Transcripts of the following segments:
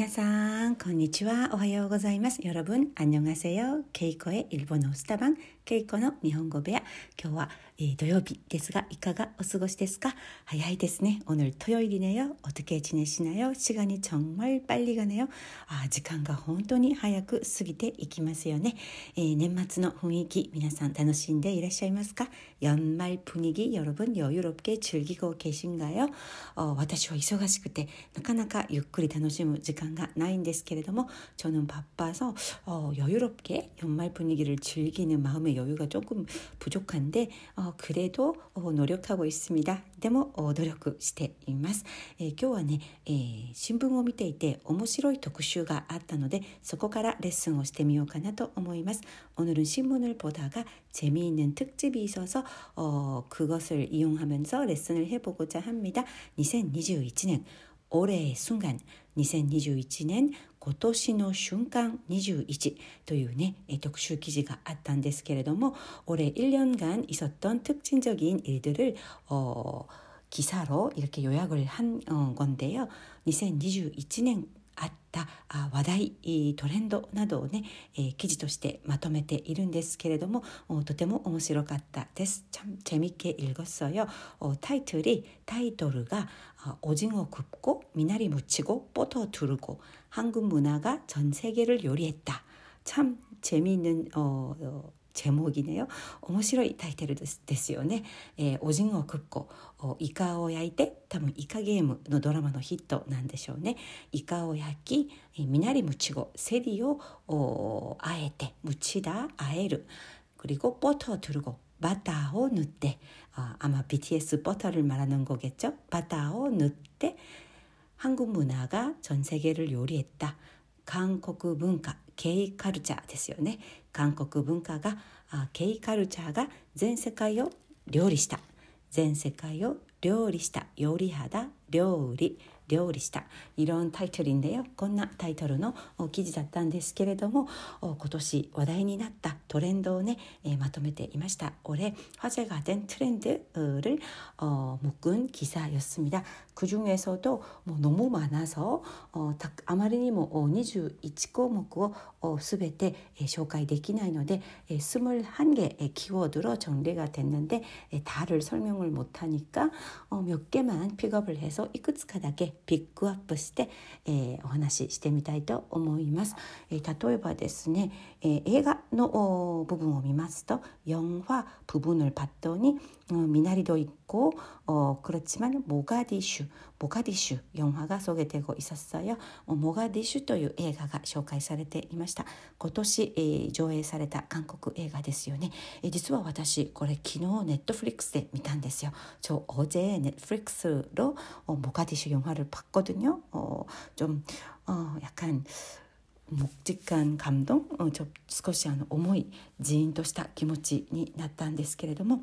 皆さんこんにちはおはようございます여러분안녕하세요ケイコ의日本のスタバンケイコの日本語部屋今日は、 えー、土曜日ですがいかがお過ごしですか早いですね오늘토요일이네요어떻게지내시나요시간이정말빨리가네요あ時間が本当に早く過ぎていきますよね、えー、年末の雰囲気皆さん楽しんでいらっしゃいますか연말분위기여러분여유롭게즐기고계신가요私は忙しくてなかなかゆっくり楽しむ時間 시간가 나인데스けれども 저는 바빠서 어, 여유롭게 연말 분위기를 즐기는 마음의 여유가 조금 부족한데 어, 그래도 어, 노력하고 있습니다. でも努力しています。えー、今日はね、えー、新聞を見ていて面白い特集があったのでそこからレッスンをしてみようかなと思います。 오늘은 신문을 보다가 재미있는 특집이 있어서 어, 그것을 이용하면서 레슨을 해보고자 합니다. 2021년 올해의 순간 2021年 今年の瞬間21というね特集記事があったんですけれども올해1년간있었던특징적인일들을어기사로이렇게요약을한건데요2021年あった話題トレンドなどをね、えー、記事としてまとめているんですけれどもとても面白かったです。참재밌게읽었어요タイトルタイトルが 오징어굽고미나리무치고버터두르고한국문화가전세계를요리했다참재미있는어 제목이네요面白いタイトルですですよね。えー、おじんをくっこイカを焼いて多分イカゲームのドラマのヒットなんでしょうね。イカを焼きミナリムチゴセリをあえてムチダあえる 그리고 버터 두르고 바타오 누떼 어, 아마 BTS 버터를 말하는 거겠죠? 바타오 누떼 한국 문화가 전 세계를 요리했다. 한국 문화, 게이 카르차 ですよね. 한국 문화가 아, 게이 카르차가 전 세계를 요리했다. 전 세계를 요리했다. 요리하다, 요리. 料理したいろんなタイトルでよこんなタイトルの記事だったんですけれども今年話題になったトレンドをね、えー、まとめていました올해화제가된트렌드를어묶은기사였습니다 그 중에서도 뭐 너무 많아서 어あまりにも21項目を全て紹介できないので21개 키워드로 정리가 됐는데 다를 설명을 못 하니까 몇 개만 픽업을 해서 いくつかだけピックアップしてお話ししてみたいと思います。 例えばですね、映画の部分を見ますと4話部分を봤더니 미나리도 있고 그렇지만 모가디슈 모가디슈영화가소개되고있었어요모가디슈という映画が紹介されていました。今年、えー、上映された韓国映画ですよね。えー、実は私これ昨日ネットフリックスで見たんですよ。저어제넷플릭스로어모가디슈영화를 봤거든요. 어, 좀 어, 약간 묵직한감동ちょ少しあの重いジーンとした気持ちになったんですけれども、うん、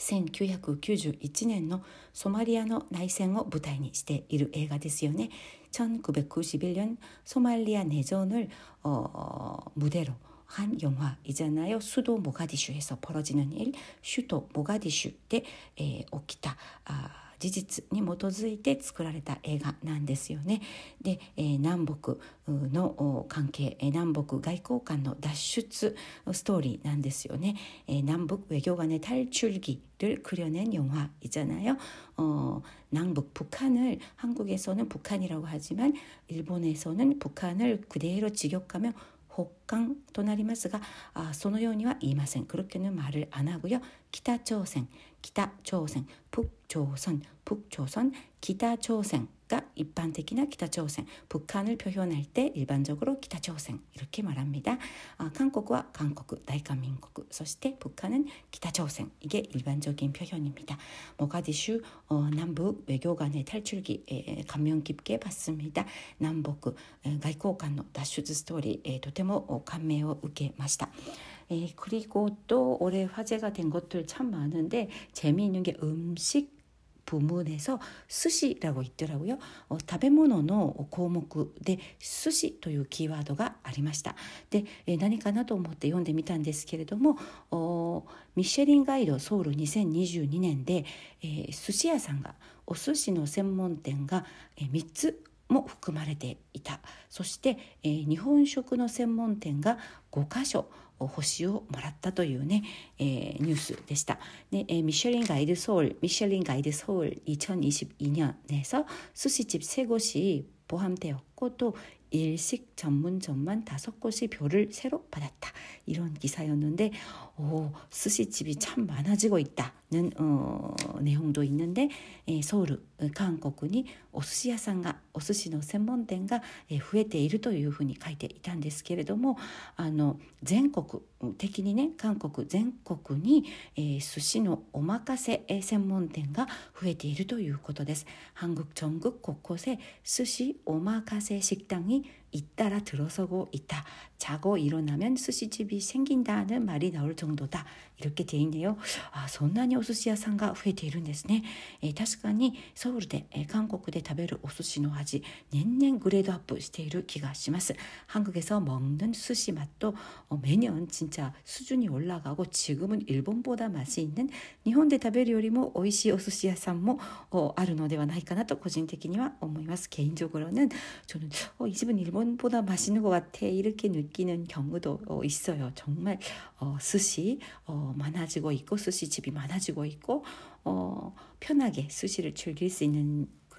1991年のソマリアの内戦を舞台にしている映画ですよね。1991년ソマリア내전을어무대로한영화이잖아요수도모가디슈에서벌어지는일슈도모가디슈때起きたあ 事実に基づいて作られた映画なんですよね。で、えー、南北の関係南北外交官の脱出ストーリーなんですよね。えー、南北외교관의탈출기를그려낸영화이잖아요어남북북한을한국에서는북한이라고하지만일본에서는북한을그대로직역하면北韓となりますがあそのようには言いません。그렇게는말을안하고요北朝鮮 北朝鮮북조선북조선北朝鮮가 일반적인 기타조선, 북한을 표현할 때 일반적으로 기타조선 이렇게 말합니다. 아, 한국과 한국, 대한민국, そして 북한은 기타조선 이게 일반적인 표현입니다. 모가디슈 어, 남북 외교관의 탈출기 에, 감명 깊게 봤습니다. 남북外交官の 脱出 스토리 とても 감명 受けました. 에, 그리고 또 올해 화제가 된 것들 참 많은데 재미있는 게 음식 부문에서 스시라고 있더라고요. 어, 食べ物の項目で寿司というキーワードがありました。で、えー、何かなと思って読んでみたんですけれども、ミシェリンガイドソウル2022年で、えー、寿司屋さんがお寿司の専門店が、えー、3つ も含まれていたそして、えー、日本食の専門店が5カ所 星をもらったというね、えー、ニュースでした。네 에, 미쉐린 가이드 서울, 미쉐린 가이드 서울 2022년에서 수시집 세 곳이 포함되었고 또 일식 전문점만 다섯 곳이 표를 새로 받았다. 이런 기사였는데 오, 스시집이 참 많아지고 있다는 어, 내용도 있는데 에, 서울 韓国に お寿司屋さんが お寿司の専門店が増えているというふうに書いていたんですけれどもあの全国的にね韓国全国に、えー、寿司のおまかせ専門店が増えているということです。韓国전국 곳곳에 스시 오마카세 식당이 있다라 들어서고 있다. 자고 일어나면 스시집이 생긴다는 말이 나올 정도다. 이렇게 돼 있네요. 아, そんなにお寿司屋さんが増えているんですね。 예, 確かに서울대韓国で食べるお寿司の味 年々 그레이드업 している気がします. 한국에서 먹는 스시 맛도 매년 진짜 수준이 올라가고 지금은 일본보다 맛이 있는 일본대 食べるよりも美味しいお寿司屋さんもあるのではないかなと個人的には思います. 개인적으로는 저는 어, 이 집은 일본 보다 맛있는 것 같아 이렇게 느끼는 경우도 어, 있어요. 정말 어, 스시 어, 많아지고 있고 스시 집이 많아지고 있고 어, 편하게 스시를 즐길 수 있는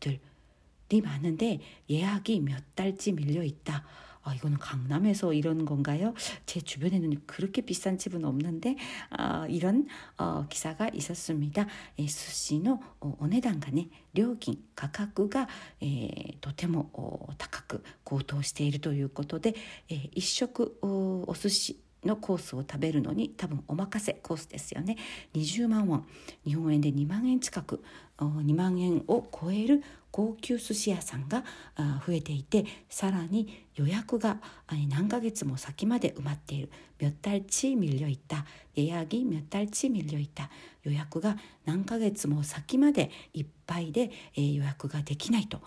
들이 많은데 예약이 몇 달째 밀려 있다. 아, 이거는 강남에서 이런 건가요? 제 주변에는 그렇게 비싼 집은 없는데 아, 이런 어, 기사가 있었습니다. 에, 수시의 어, 어네단간의 料金価格が、えー、とても高騰しているということで、えー、一食お寿司 のコースを食べるのに多分お任せコースですよね20万ウォン日本円で2万円近く2万円を超える高級寿司屋さんが増えていてさらに予約が何ヶ月も先まで埋まっている몇달치밀려있다예약이몇달치밀려있다予約が何ヶ月も先までいっぱい で、えー、予約ができないと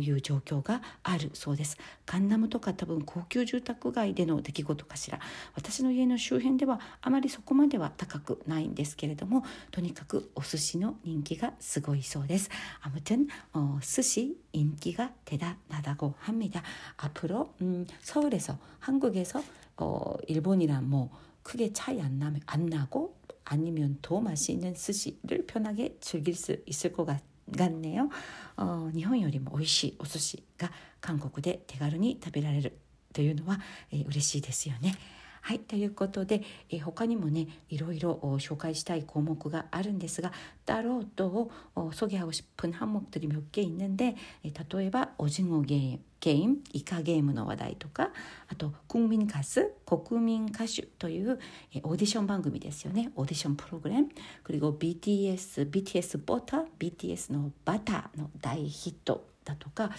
いう状況があるそうです。カンナムとか多分高級住宅街での出来事かしら。私の家の周辺ではあまりそこまでは高くないんですけれども、とにかくお寿司の人気がすごいそうです。아무튼어스시인기가대단하다고합니다 앞으로음서울에서한국에서어일본이란뭐 크게 차이 안, 나, 안 나고 아니면 더 맛있는 스시를 편하게 즐길 수 있을 것 같, 같 元年を日本よりも美味しいお寿司が韓国で手軽に食べられるというのは、えー、嬉しいですよね。はい、ということで、えー、他にもねいろいろ紹介したい項目があるんですが따로또소개하고싶은항목들이몇개있는데例えば오징어게임ゲームイカゲームの話題とかあと「国民カス」国民歌手というオーディション番組ですよねオーディションプログラム그리고 BTS BTS 버터 BTSのバターの大ヒット だとか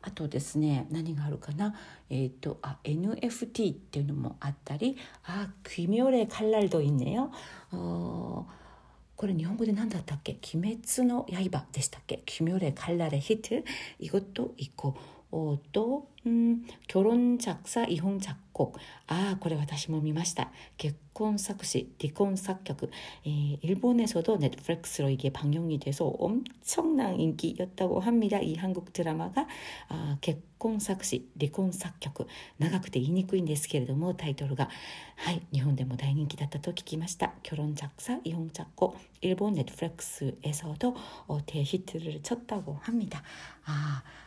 あとですね何があるかなえっ、ー、とあ NFT っていうのもあったりあ귀멸의칼날도있네요 어これ日本語で何だったっけ鬼滅の刃でしたっけ奇妙で칼날의히트이것도있고 어, 또 음, 결혼 작사 이혼 작곡 아 그래 私も見ました 結婚 作詞 離婚 作曲 예, 일본에서도 넷플릭스로 이게 방영이 돼서 엄청난 인기였다고 합니다 이 한국 드라마가 아, 결혼 作詞 離婚 作曲 長くて言いにくいんですけれども 타이틀가 はい日本でも大人気だったと聞きました 결혼 작사 이혼 작곡 일본 넷플릭스에서도 어, 대히트를 쳤다고 합니다 아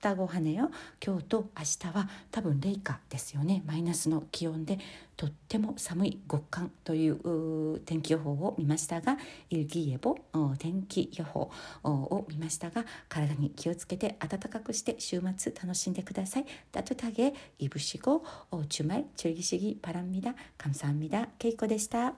다고 하네요. 今日と明日は多分零下ですよね。マイナスの気温でとっても寒い極寒という天気予報を見ましたが、일기예보天気予報を見ましたが、体に気をつけて暖かくして週末楽しんでください. 따뜻하게 입으시고 주말 즐기시기 바랍니다. 감사합니다. 케이코でした.